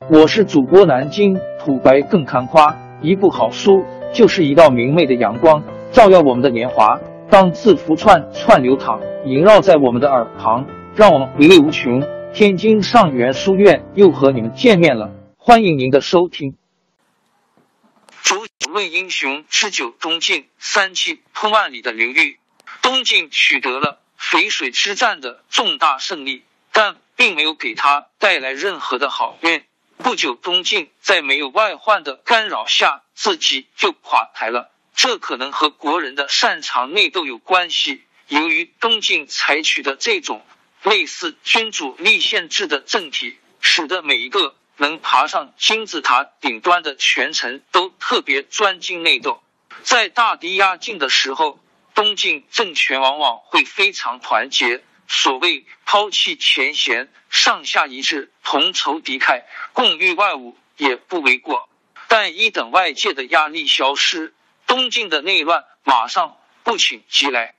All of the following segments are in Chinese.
我是主播南京土白更看花，一部好书就是一道明媚的阳光，照耀我们的年华。当字符串串流淌，萦绕在我们的耳旁，让我们回味无穷。天津上元书院又和你们见面了，欢迎您的收听。主论英雄之久，东晋三气通万里的刘裕，东晋取得了淝水之战的重大胜利，但并没有给他带来任何的好运。不久，东晋在没有外患的干扰下，自己就垮台了。这可能和国人的擅长内斗有关系。由于东晋采取的这种类似君主立宪制的政体，使得每一个能爬上金字塔顶端的权臣都特别专精内斗。在大敌压境的时候，东晋政权往往会非常团结。所谓抛弃前嫌，上下一致，同仇敌忾，共御外侮，也不为过。但一等外界的压力消失，东晋的内乱马上不请即来。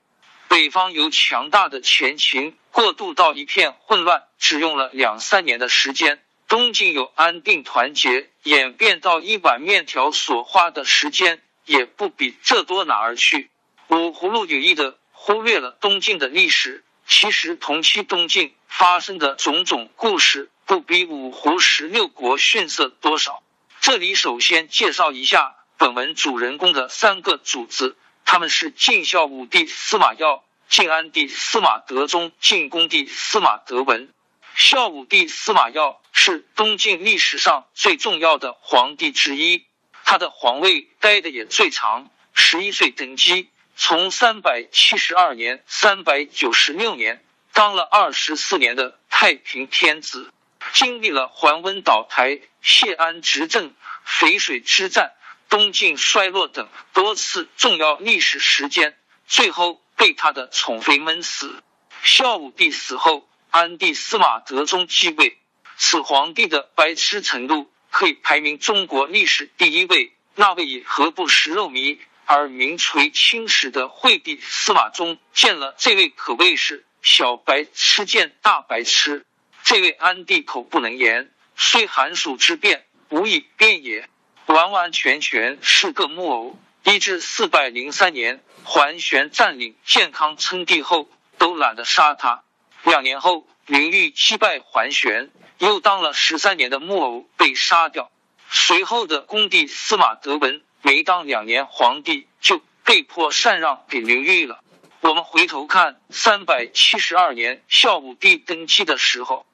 北方由强大的前秦过渡到一片混乱，只用了两三年的时间；东晋由安定团结演变到一碗面条所花的时间，也不比这多哪儿去。五葫芦有意的忽略了东晋的历史。其实，同期东晋发生的种种故事，不比五胡十六国逊色多少。这里首先介绍一下本文主人公的三个主子，他们是晋孝武帝司马曜、晋安帝司马德宗、晋恭帝司马德文。孝武帝司马曜是东晋历史上最重要的皇帝之一，他的皇位待的也最长，十一岁登基。从三百七十二年、三百九十六年当了二十四年的太平天子，经历了桓温倒台、谢安执政、淝水之战、东晋衰落等多次重要历史时间，最后被他的宠妃闷死。孝武帝死后，安帝司马德宗继位，此皇帝的白痴程度可以排名中国历史第一位。那位以何不食肉糜。而名垂青史的惠帝司马衷见了这位，可谓是小白痴见大白痴。这位安帝口不能言，虽寒暑之变，无以辩也，完完全全是个木偶。一至四百零三年，桓玄占领建康称帝后，都懒得杀他。两年后，刘裕击败桓玄，又当了十三年的木偶，被杀掉。随后的恭帝司马德文。没当两年皇帝，就被迫禅让给刘裕了。我们回头看三百七十二年孝武帝登基的时候，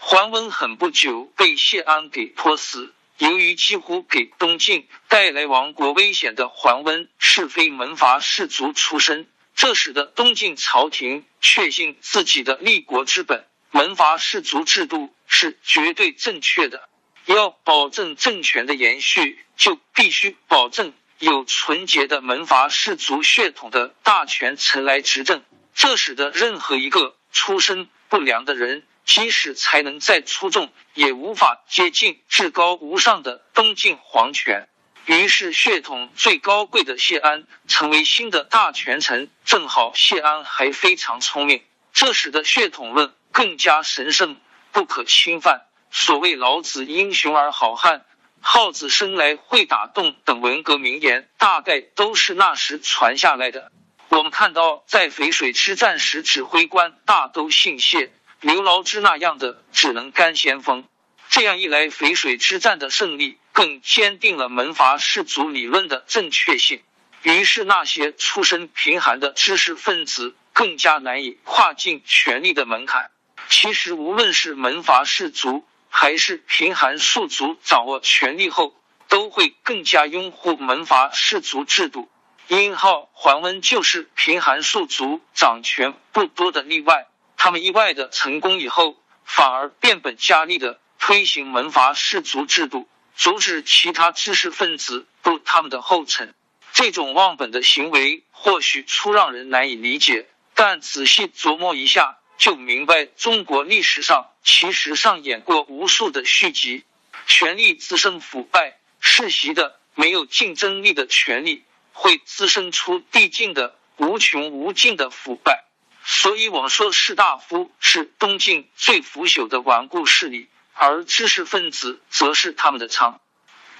桓温很不久被谢安给迫死。由于几乎给东晋带来亡国危险的桓温是非门阀士族出身，这使得东晋朝廷确信自己的立国之本——门阀士族制度是绝对正确的。要保证政权的延续，就必须保证有纯洁的门阀士族血统的大权臣来执政。这使得任何一个出身不良的人，即使才能再出众，也无法接近至高无上的东晋皇权。于是，血统最高贵的谢安成为新的大权臣。正好谢安还非常聪明，这使得血统论更加神圣，不可侵犯。所谓老子英雄而好汉，耗子生来会打洞等文革名言，大概都是那时传下来的。我们看到，在淝水之战时，指挥官大都姓谢，刘牢之那样的只能干先锋。这样一来，淝水之战的胜利更坚定了门阀士族理论的正确性。于是，那些出身贫寒的知识分子更加难以跨进权力的门槛。其实，无论是门阀士族，还是贫寒庶族掌握权力后，都会更加拥护门阀士族制度。殷浩、桓温就是贫寒庶族掌权不多的例外。他们意外的成功以后，反而变本加厉的推行门阀士族制度，阻止其他知识分子步他们的后尘。这种忘本的行为或许初让人难以理解，但仔细琢磨一下。就明白，中国历史上其实上演过无数的续集，权力滋生腐败，世袭的没有竞争力的权力会滋生出递进的无穷无尽的腐败。所以，我们说士大夫是东晋最腐朽的顽固势力，而知识分子则是他们的仓。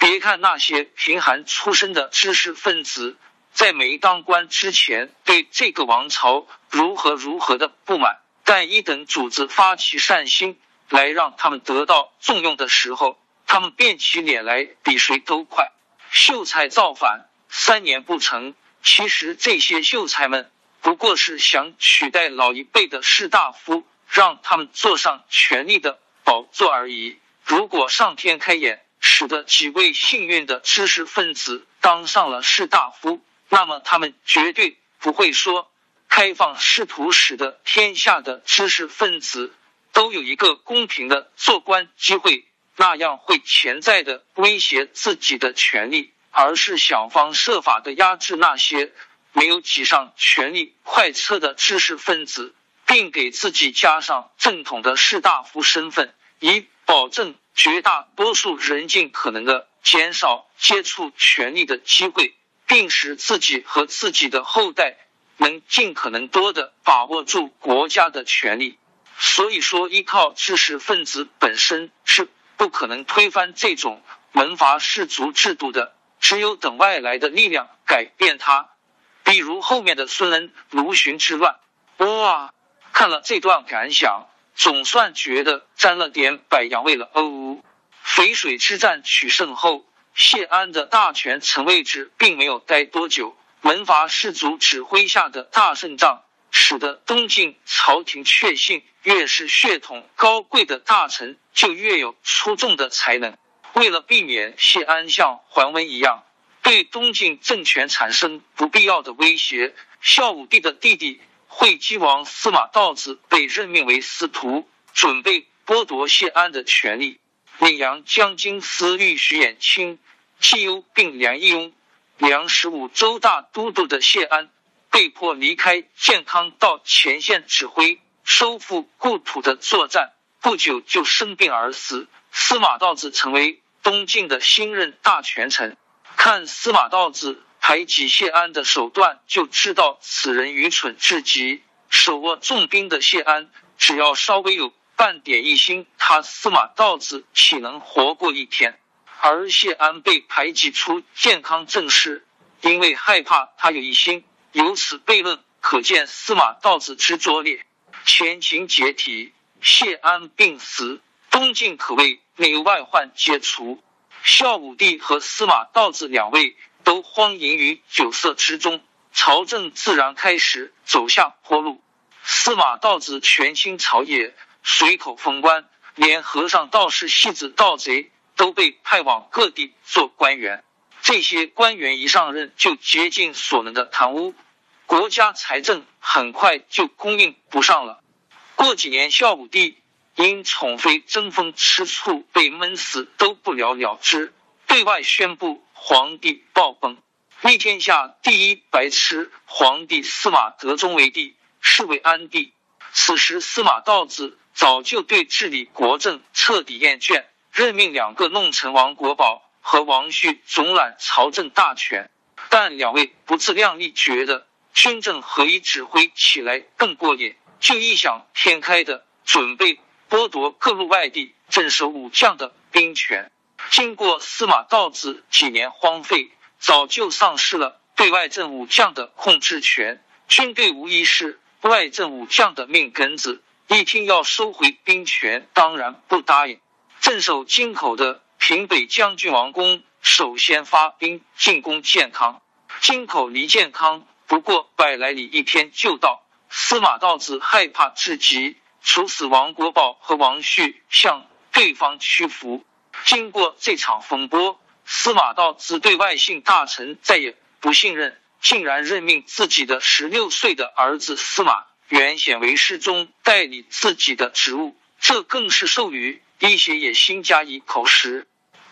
别看那些贫寒出身的知识分子，在没当官之前对这个王朝如何如何的不满，但一等主子发起善心来让他们得到重用的时候，他们变起脸来比谁都快。秀才造反三年不成，其实这些秀才们不过是想取代老一辈的士大夫，让他们坐上权力的宝座而已。如果上天开眼，使得几位幸运的知识分子当上了士大夫，那么他们绝对不会说开放仕途，使得天下的知识分子都有一个公平的做官机会，那样会潜在的威胁自己的权利，而是想方设法的压制那些没有挤上权力快车的知识分子，并给自己加上正统的士大夫身份，以保证。绝大多数人尽可能的减少接触权力的机会，并使自己和自己的后代能尽可能多的把握住国家的权力。所以说，依靠知识分子本身是不可能推翻这种门阀士族制度的，只有等外来的力量改变它。比如后面的孙恩、卢循之乱。哇，看了这段感想。总算觉得沾了点百洋味了哦。淝水之战取胜后，谢安的大权臣位置并没有待多久。门阀士族指挥下的大胜仗，使得东晋朝廷确信，越是血统高贵的大臣，就越有出众的才能。为了避免谢安像桓温一样对东晋政权产生不必要的威胁，孝武帝的弟弟。会稽王司马道子被任命为司徒，准备剥夺谢安的权利。领阳将军司隶徐衍清、季幽并梁义雍、梁十五州大都督的谢安，被迫离开健康到前线指挥收复故土的作战，不久就生病而死。司马道子成为东晋的新任大权臣。看司马道子。排挤谢安的手段，就知道此人愚蠢至极。手握重兵的谢安，只要稍微有半点异心，他司马道子岂能活过一天？而谢安被排挤出健康正室，因为害怕他有异心，由此悖论，可见司马道子之拙劣。前秦解体，谢安病死，东晋可谓内外患皆除。孝武帝和司马道子两位。都荒淫于酒色之中，朝政自然开始走下坡路。司马道子权倾朝野，随口封官，连和尚、道士、戏子、盗贼都被派往各地做官员。这些官员一上任就竭尽所能的贪污，国家财政很快就供应不上了。过几年，孝武帝因宠妃争风吃醋被闷死，都不了了之，对外宣布。皇帝暴崩，立天下第一白痴皇帝司马德宗为帝，是为安帝。此时司马道子早就对治理国政彻底厌倦，任命两个弄臣王国宝和王旭总揽朝政大权。但两位不自量力，觉得军政合一指挥起来更过瘾，就异想天开的准备剥夺各路外地镇守武将的兵权。经过司马道子几年荒废，早就丧失了对外政武将的控制权。军队无疑是外政武将的命根子，一听要收回兵权，当然不答应。镇守京口的平北将军王公首先发兵进攻建康。京口离建康不过百来里，一天就到。司马道子害怕至极，处死王国宝和王旭，向对方屈服。经过这场风波，司马道子对外姓大臣再也不信任，竟然任命自己的十六岁的儿子司马元显为侍中，代理自己的职务。这更是授予一些野心加以口实。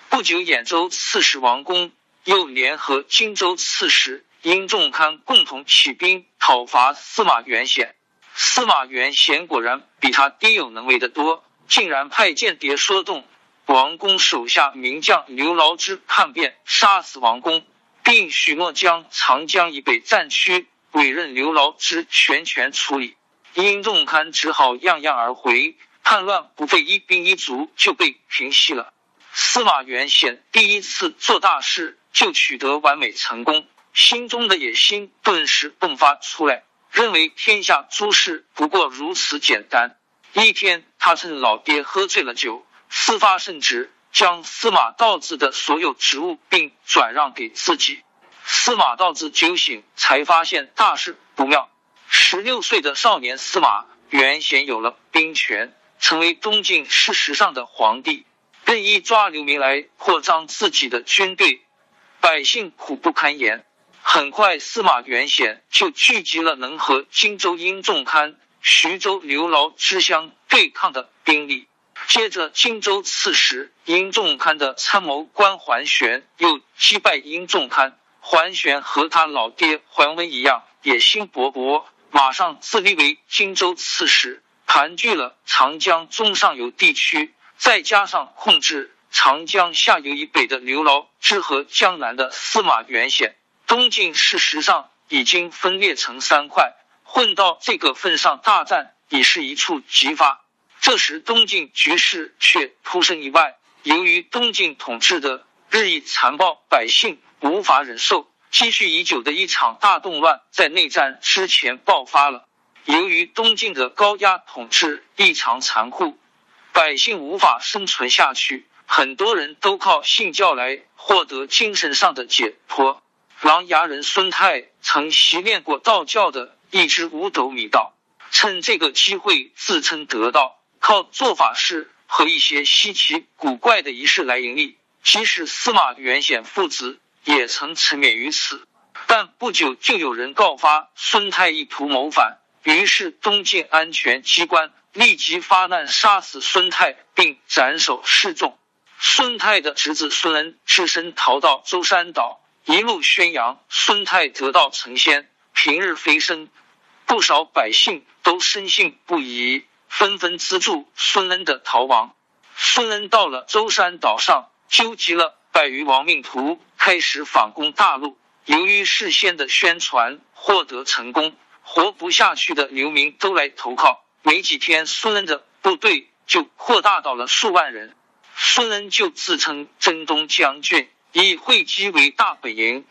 不久，兖州刺史王公又联合荆州刺史殷仲堪共同起兵讨伐司马元显。司马元显果然比他爹有能为的多，竟然派间谍说动。王公手下名将刘牢之叛变，杀死王公，并许诺将长江以北战区委任刘牢之全权处理。殷仲堪只好样样而回，叛乱不费一兵一卒就被平息了。司马元显第一次做大事就取得完美成功，心中的野心顿时迸发出来，认为天下诸事不过如此简单。一天，他趁老爹喝醉了酒，私发圣旨，将司马道子的所有职务并转让给自己。司马道子酒醒，才发现大事不妙。十六岁的少年司马元显有了兵权，成为东晋事实上的皇帝，任意抓流民来扩张自己的军队，百姓苦不堪言。很快，司马元显就聚集了能和荆州殷仲堪、徐州刘牢之相对抗的兵力。接着，荆州刺史殷仲堪的参谋官桓玄又击败殷仲堪。桓玄和他老爹桓温一样，野心勃勃，马上自立为荆州刺史，盘踞了长江中上游地区，再加上控制长江下游以北的刘牢之和江南的司马元显，东晋事实上已经分裂成三块，混到这个份上，大战已是一触即发。这时，东晋局势却突生意外，由于东晋统治的日益残暴，百姓。无法忍受积蓄已久的一场大动乱，在内战之前爆发了。由于东晋的高压统治异常残酷，百姓无法生存下去，很多人都靠信教来获得精神上的解脱。琅琊人孙泰曾习练过道教的一支五斗米道，趁这个机会自称得道，靠做法事和一些稀奇古怪的仪式来盈利。即使司马元显父子。也曾沉湎于此，但不久就有人告发孙泰意图谋反，于是东晋安全机关立即发难杀死孙泰，并斩首示众。孙泰的侄子孙恩只身逃到舟山岛，一路宣扬孙泰得道成仙，平日飞升。不少百姓都深信不疑，纷纷资助孙恩的逃亡。孙恩到了舟山岛上，纠集了百余亡命徒。开始反攻大陆，由于事先的宣传获得成功，活不下去的流民都来投靠。没几天，孙恩的部队就扩大到了数万人。孙恩就自称征东将军，以会稽为大本营，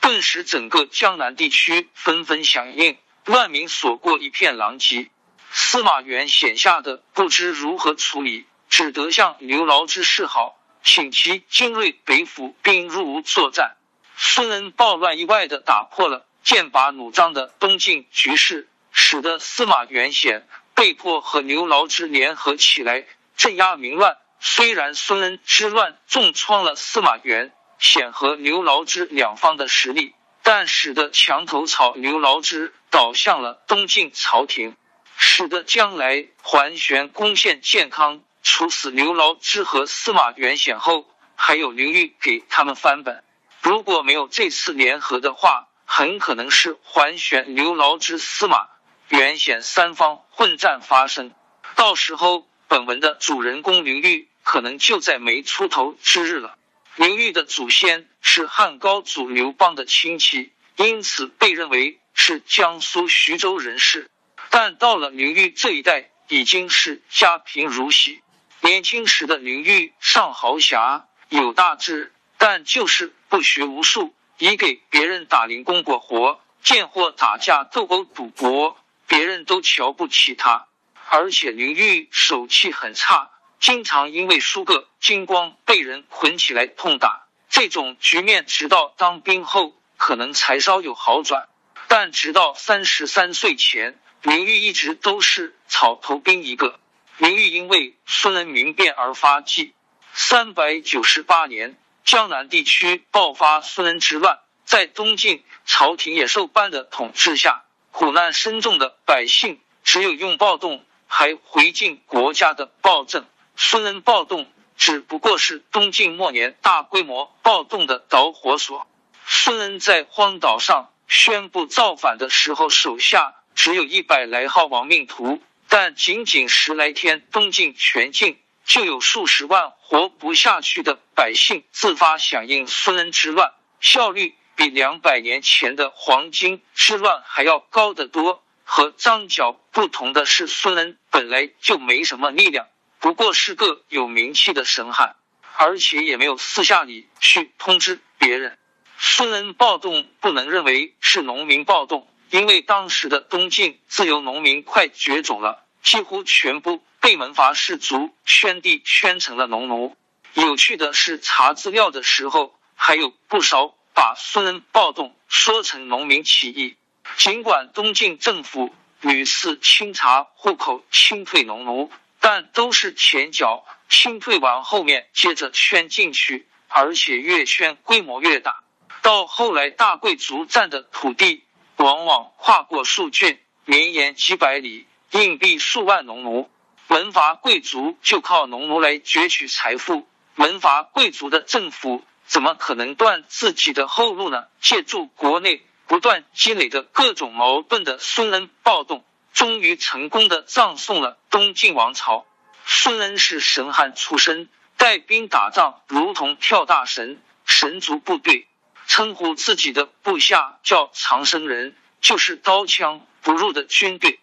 顿时整个江南地区纷纷响应，乱民所过一片狼藉。司马元显下的不知如何处理，只得向刘牢之示好。请其精锐北府兵入吴作战。孙恩暴乱意外的打破了剑拔弩张的东晋局势，使得司马元显被迫和刘牢之联合起来镇压民乱。虽然孙恩之乱重创了司马元显和刘牢之两方的实力，但使得墙头草刘牢之倒向了东晋朝廷，使得将来桓玄攻陷建康。处死刘牢之和司马元显后，还有刘裕给他们翻本。如果没有这次联合的话，很可能是桓玄、刘牢之、司马元显三方混战发生。到时候，本文的主人公刘裕可能就在没出头之日了。刘裕的祖先是汉高祖刘邦的亲戚，因此被认为是江苏徐州人士。但到了刘裕这一代，已经是家贫如洗。年轻时的刘裕尚豪侠有大志，但就是不学无术，以给别人打零工过活，贱货打架斗殴赌博，别人都瞧不起他。而且林玉手气很差，经常因为输个精光被人捆起来痛打。这种局面直到当兵后可能才稍有好转，但直到三十三岁前，林玉一直都是草头兵一个。林玉因为孙恩民变而发迹。三百九十八年，江南地区爆发孙恩之乱，在东晋朝廷野兽般的统治下，苦难深重的百姓只有用暴动还回敬国家的暴政。孙恩暴动只不过是东晋末年大规模暴动的导火索。孙恩在荒岛上宣布造反的时候，手下只有一百来号亡命徒。但仅仅十来天，东晋全境就有数十万活不下去的百姓自发响应孙恩之乱，效率比两百年前的黄巾之乱还要高得多。和张角不同的是，孙恩本来就没什么力量，不过是个有名气的神汉，而且也没有私下里去通知别人。孙恩暴动不能认为是农民暴动，因为当时的东晋自由农民快绝种了，几乎全部被门阀士族圈地圈成了农奴。有趣的是，查资料的时候，还有不少把孙恩暴动说成农民起义。尽管东晋政府屡次清查户口、清退农奴，但都是前脚清退完，后面接着圈进去，而且越圈规模越大。到后来，大贵族占的土地往往跨过数郡，绵延几百里，硬币数万农奴。门阀贵族就靠农奴来攫取财富，门阀贵族的政府怎么可能断自己的后路呢？借助国内。不断积累的各种矛盾的孙恩暴动，终于成功的葬送了东晋王朝。孙恩是神汉出身，带兵打仗如同跳大神，神族部队称呼自己的部下叫长生人，就是刀枪不入的军队。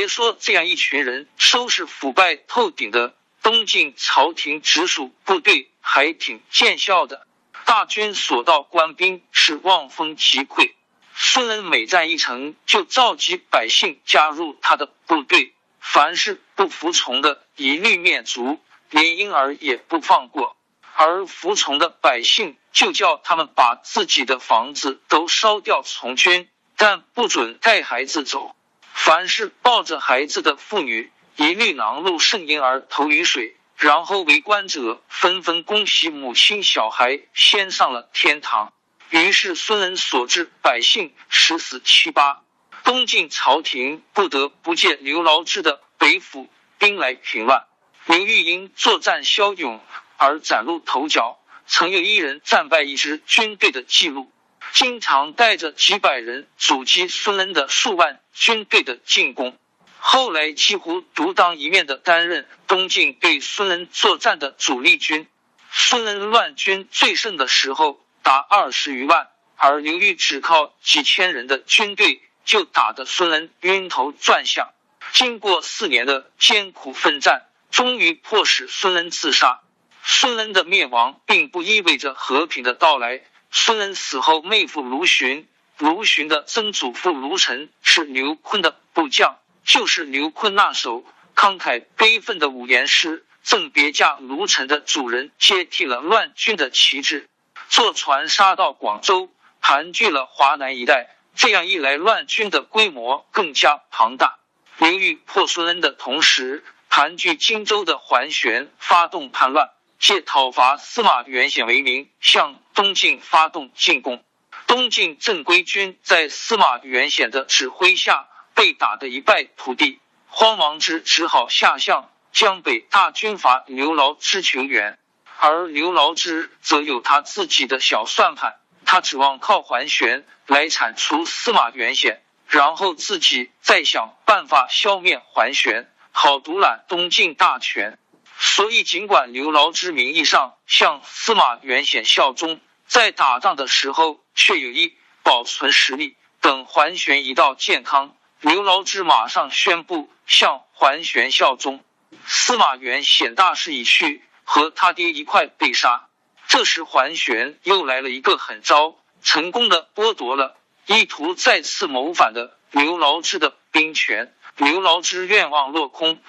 别说这样一群人收拾腐败透顶的东晋朝廷直属部队，还挺见效的。大军所到，官兵是望风击溃。孙恩每战一城，就召集百姓加入他的部队，凡是不服从的，一律灭族，连婴儿也不放过；而服从的百姓，就叫他们把自己的房子都烧掉从军，但不准带孩子走。凡是抱着孩子的妇女，一律囊入圣婴儿投于水，然后围观者纷纷恭喜母亲小孩先上了天堂。于是孙恩所至百姓十死七八，东晋朝廷不得不借刘牢之的北府兵来平乱。刘裕因作战骁勇而崭露头角，曾有一人战败一支军队的记录，经常带着几百人阻击孙恩的数万军队的进攻。后来几乎独当一面的担任东晋对孙恩作战的主力军。孙恩乱军最盛的时候。达二十余万，而刘裕只靠几千人的军队就打得孙恩晕头转向。经过四年的艰苦奋战，终于迫使孙恩自杀。孙恩的灭亡并不意味着和平的到来。孙恩死后，妹夫卢循，卢循的曾祖父卢成是刘坤的部将，就是刘坤那首慷慨悲愤的五言诗《赠别驾卢成》的主人，接替了乱军的旗帜。坐船杀到广州，盘踞了华南一带。这样一来，乱军的规模更加庞大。刘裕破孙恩的同时，盘踞荆州的桓玄发动叛乱，借讨伐司马元显为名，向东晋发动进攻。东晋正规军在司马元显的指挥下被打得一败涂地，慌忙之只好下向江北大军阀刘牢之求援。而刘牢之则有他自己的小算盘，他指望靠桓玄来铲除司马元显，然后自己再想办法消灭桓玄，好独揽东晋大权。所以，尽管刘牢之名义上向司马元显效忠，在打仗的时候却有意保存实力。等桓玄一到建康，刘牢之马上宣布向桓玄效忠。司马元显大势已去。和他爹一块被杀。这时桓玄又来了一个狠招，成功的剥夺了意图再次谋反的刘牢之的兵权。刘牢之愿望落空，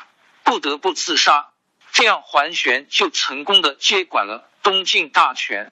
不得不自杀。这样桓玄就成功的接管了东晋大权。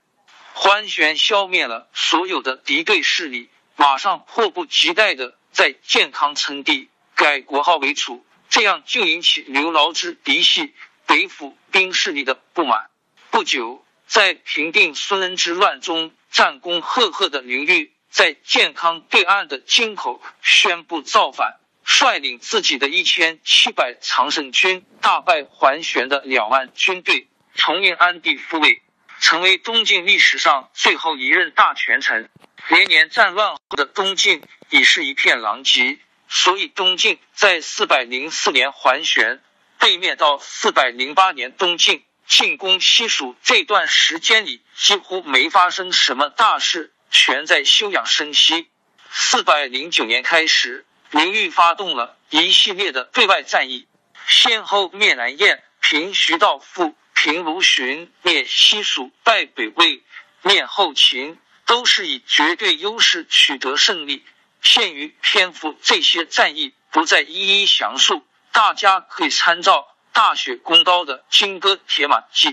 桓玄消灭了所有的敌对势力，马上迫不及待的在建康称帝，改国号为楚。这样就引起刘牢之嫡系。北府兵势力的不满。不久，在平定孙恩之乱中战功赫赫的刘裕，在建康对岸的京口宣布造反，率领自己的一千七百常胜军，大败桓玄的两万军队，重印安帝复位，成为东晋历史上最后一任大权臣。连年战乱后的东晋已是一片狼藉，所以东晋在四百零四年桓玄。被灭到四百零八年，东晋进攻西蜀这段时间里，几乎没发生什么大事，全在休养生息。四百零九年开始，刘裕发动了一系列的对外战役，先后灭南燕、平徐道富、平卢循、灭西蜀、败北魏、灭后秦，都是以绝对优势取得胜利。限于篇幅，这些战役不再一一详述，大家可以参照《大雪功高》的《金戈铁马记》。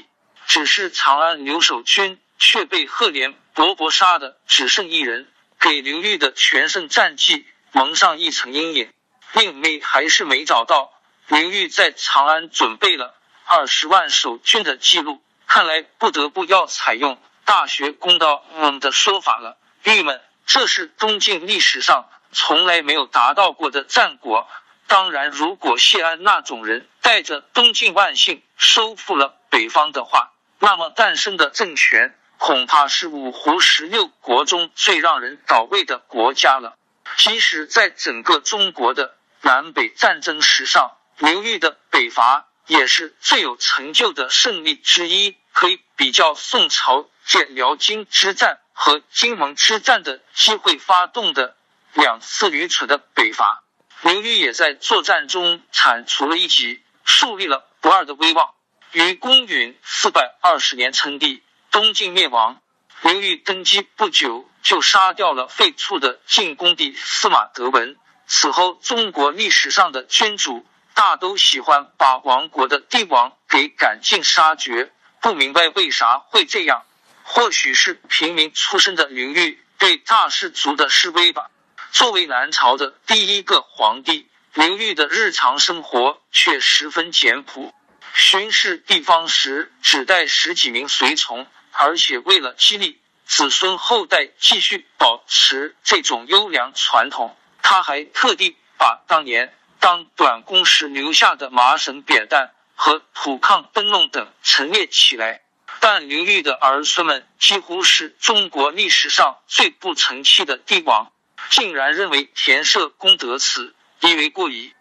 只是长安留守军却被赫连勃勃杀的只剩一人，给刘裕的全胜战绩蒙上一层阴影。令妹还是没找到刘裕在长安准备了二十万守军的记录，看来不得不要采用《大学公道》的说法了。郁闷。这是东晋历史上从来没有达到过的战果。当然，如果谢安那种人带着东晋万姓收复了北方的话，那么诞生的政权恐怕是五胡十六国中最让人倒胃的国家了。即使在整个中国的南北战争史上，刘裕的北伐也是最有成就的胜利之一，可以比较宋朝借辽金之战。和金蒙之战的机会发动的两次愚蠢的北伐，刘裕也在作战中铲除了一级，树立了不二的威望。于公允四百二十年称帝，东晋灭亡。刘裕登基不久，就杀掉了废黜的晋恭帝司马德文。此后，中国历史上的君主大都喜欢把亡国的帝王给赶尽杀绝，不明白为啥会这样。或许是平民出身的刘裕对大氏族的示威吧。作为南朝的第一个皇帝，刘裕的日常生活却十分简朴。巡视地方时只带十几名随从，而且为了激励子孙后代继续保持这种优良传统，他还特地把当年当短工时留下的麻绳扁担和土炕灯笼等陈列起来。但刘裕的儿孙们几乎是中国历史上最不成器的帝王，竟然认为田舍功德此，以为过矣。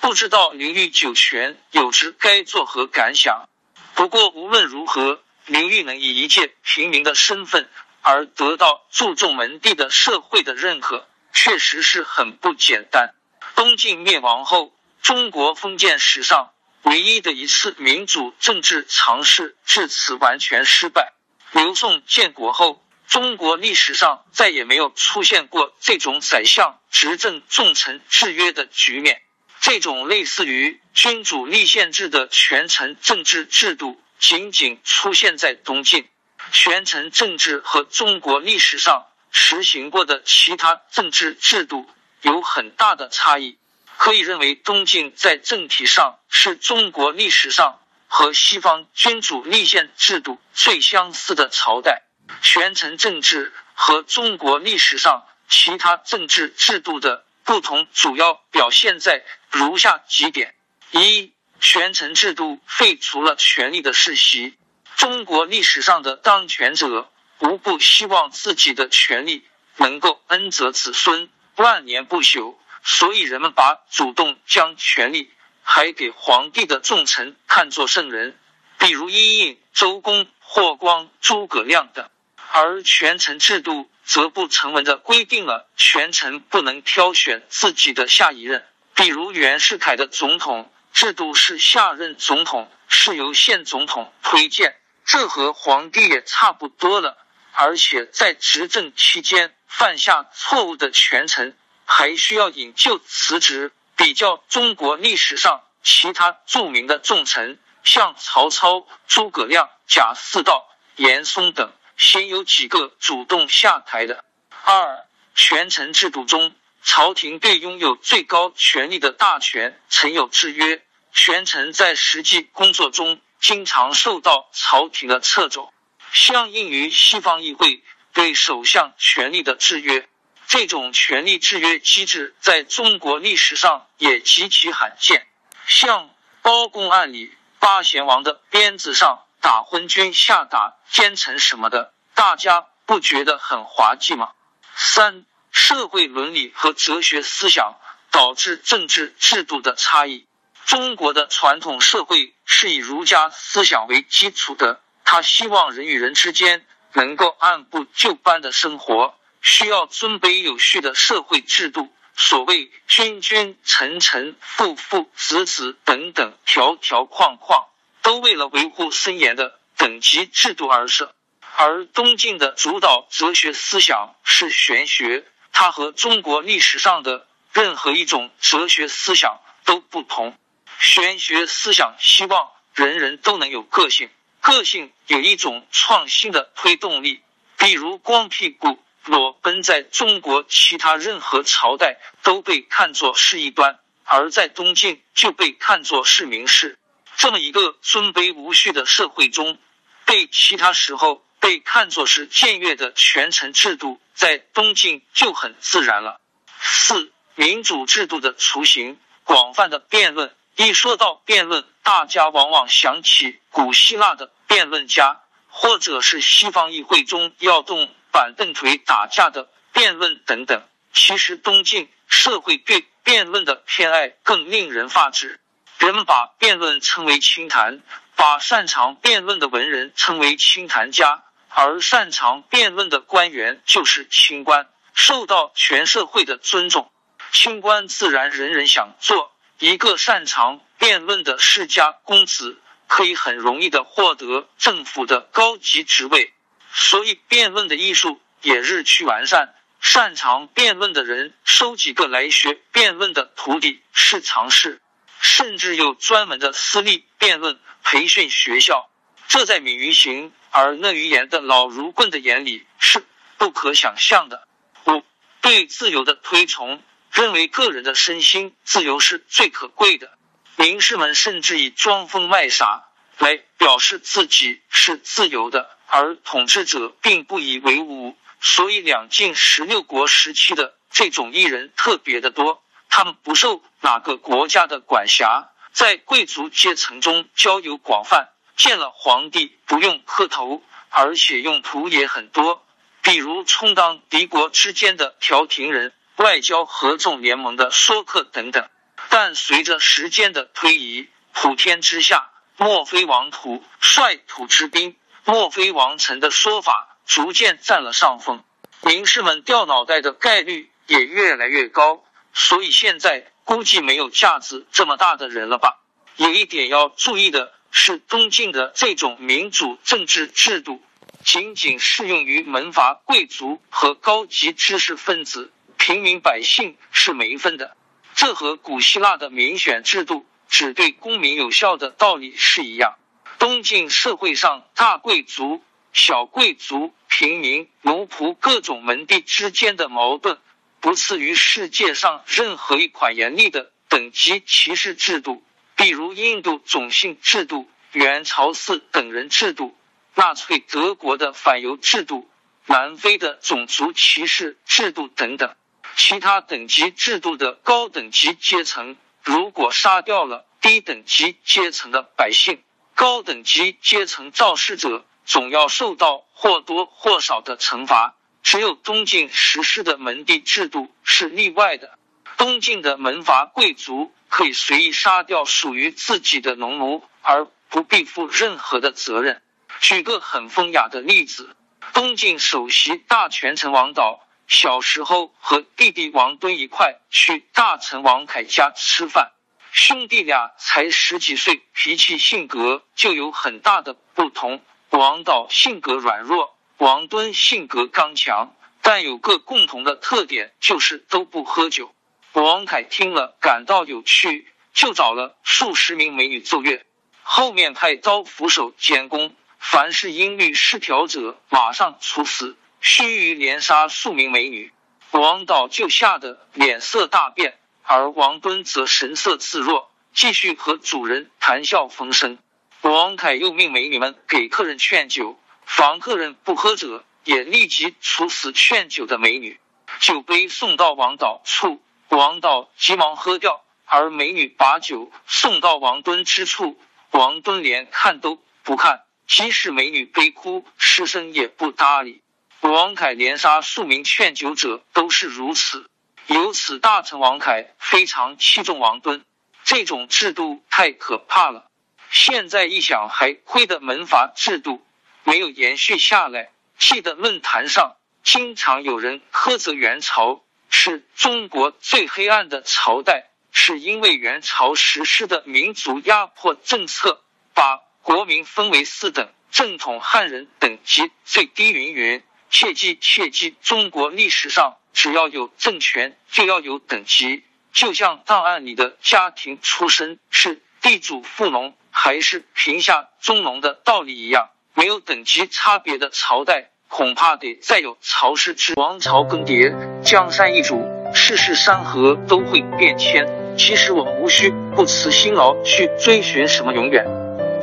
不知道刘裕九泉有之该作何感想？不过无论如何，刘裕能以一介平民的身份而得到注重门第的社会的认可，确实是很不简单。东晋灭亡后，中国封建史上。唯一的一次民主政治尝试至此完全失败。刘宋建国后，中国历史上再也没有出现过这种宰相执政、重臣制约的局面。这种类似于君主立宪制的权臣政治制度，仅仅出现在东晋。权臣政治和中国历史上实行过的其他政治制度有很大的差异。可以认为，东晋在政体上是中国历史上和西方君主立宪制度最相似的朝代。权臣政治和中国历史上其他政治制度的不同，主要表现在如下几点：一、权臣制度废除了权力的世袭，中国历史上的当权者无不希望自己的权力能够恩泽子孙，万年不朽。所以人们把主动将权力还给皇帝的重臣看作圣人，比如伊尹、周公、霍光、诸葛亮等；而权臣制度则不成文的规定了权臣不能挑选自己的下一任，比如袁世凯的总统制度是下任总统是由现总统推荐，这和皇帝也差不多了。而且在执政期间犯下错误的权臣。还需要引咎辞职。比较中国历史上其他著名的重臣，像曹操、诸葛亮、贾似道、严嵩等，鲜有几个主动下台的。二、权臣制度中，朝廷对拥有最高权力的大权曾有制约，权臣在实际工作中经常受到朝廷的掣肘，相应于西方议会对首相权力的制约。这种权力制约机制在中国历史上也极其罕见，像包公案里八贤王的鞭子上打昏君、下打奸臣什么的，大家不觉得很滑稽吗？三、社会伦理和哲学思想导致政治制度的差异。中国的传统社会是以儒家思想为基础的，他希望人与人之间能够按部就班的生活。需要尊卑有序的社会制度，所谓君君臣臣父父子子等等条条框框，都为了维护森严的等级制度而设。而东晋的主导哲学思想是玄学，它和中国历史上的任何一种哲学思想都不同。玄学思想希望人人都能有个性，个性有一种创新的推动力。比如光屁股。裸奔在中国其他任何朝代都被看作是异端，而在东晋就被看作是名士。这么一个尊卑无序的社会中，被其他时候被看作是僭越的权臣制度，在东晋就很自然了。四民主制度的雏形，广泛的辩论。一说到辩论，大家往往想起古希腊的辩论家，或者是西方议会中要动。板凳腿打架的辩论等等，其实东晋社会对辩论的偏爱更令人发指。人们把辩论称为清谈，把擅长辩论的文人称为清谈家，而擅长辩论的官员就是清官，受到全社会的尊重。清官自然人人想做，一个擅长辩论的世家公子，可以很容易的获得政府的高级职位。所以，辩论的艺术也日趋完善。擅长辩论的人收几个来学辩论的徒弟是常事，甚至有专门的私立辩论培训学校。这在敏于行而讷于言的老儒棍的眼里是不可想象的。五对自由的推崇，认为个人的身心自由是最可贵的。名士们甚至以装疯卖傻来表示自己是自由的。而统治者并不以为无，所以两晋十六国时期的这种艺人特别的多。他们不受哪个国家的管辖，在贵族阶层中交友广泛，见了皇帝不用磕头，而且用途也很多，比如充当敌国之间的调停人、外交合纵联盟的说客等等。但随着时间的推移，普天之下莫非王土，率土之滨。莫非王臣的说法逐渐占了上风，名士们掉脑袋的概率也越来越高，所以现在估计没有架子这么大的人了吧？有一点要注意的是，东晋的这种民主政治制度仅仅适用于门阀贵族和高级知识分子，平民百姓是没分的。这和古希腊的民选制度只对公民有效的道理是一样。东晋社会上，大贵族、小贵族、平民、奴仆各种门第之间的矛盾，不次于世界上任何一款严厉的等级歧视制度，比如印度种姓制度、元朝四等人制度、纳粹德国的反犹制度、南非的种族歧视制度等等。其他等级制度的高等级阶层，如果杀掉了低等级阶层的百姓。高等级阶层肇事者总要受到或多或少的惩罚，只有东晋实施的门第制度是例外的。东晋的门阀贵族可以随意杀掉属于自己的农奴，而不必负任何的责任。举个很风雅的例子，东晋首席大权臣王导小时候和弟弟王敦一块去大臣王凯家吃饭。兄弟俩才十几岁，脾气性格就有很大的不同。王导性格软弱，王敦性格刚强，但有个共同的特点，就是都不喝酒。王凯听了感到有趣，就找了数十名美女奏乐，后面派刀斧手监工，凡是音律失调者马上处死，须臾连杀数名美女。王导就吓得脸色大变。而王敦则神色自若，继续和主人谈笑风生。王凯又命美女们给客人劝酒，凡客人不喝者，也立即处死劝酒的美女。酒杯送到王导处，王导急忙喝掉；而美女把酒送到王敦之处，王敦连看都不看，即使美女悲哭失声也不搭理。王凯连杀数名劝酒者，都是如此。由此，大臣王凯非常器重王敦。这种制度太可怕了。现在一想，还亏得门阀制度没有延续下来。记得论坛上经常有人苛责元朝，是中国最黑暗的朝代，是因为元朝实施的民族压迫政策，把国民分为四等，正统汉人等级最低。云云，切记切记，中国历史上只要有政权，就要有等级，就像档案里的家庭出身是地主富农还是贫下中农的道理一样，没有等级差别的朝代。恐怕得再有朝氏之王朝更迭，江山易主，世事山河都会变迁。其实我们无需不辞辛劳去追寻什么永远，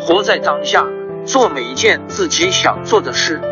活在当下，做每一件自己想做的事，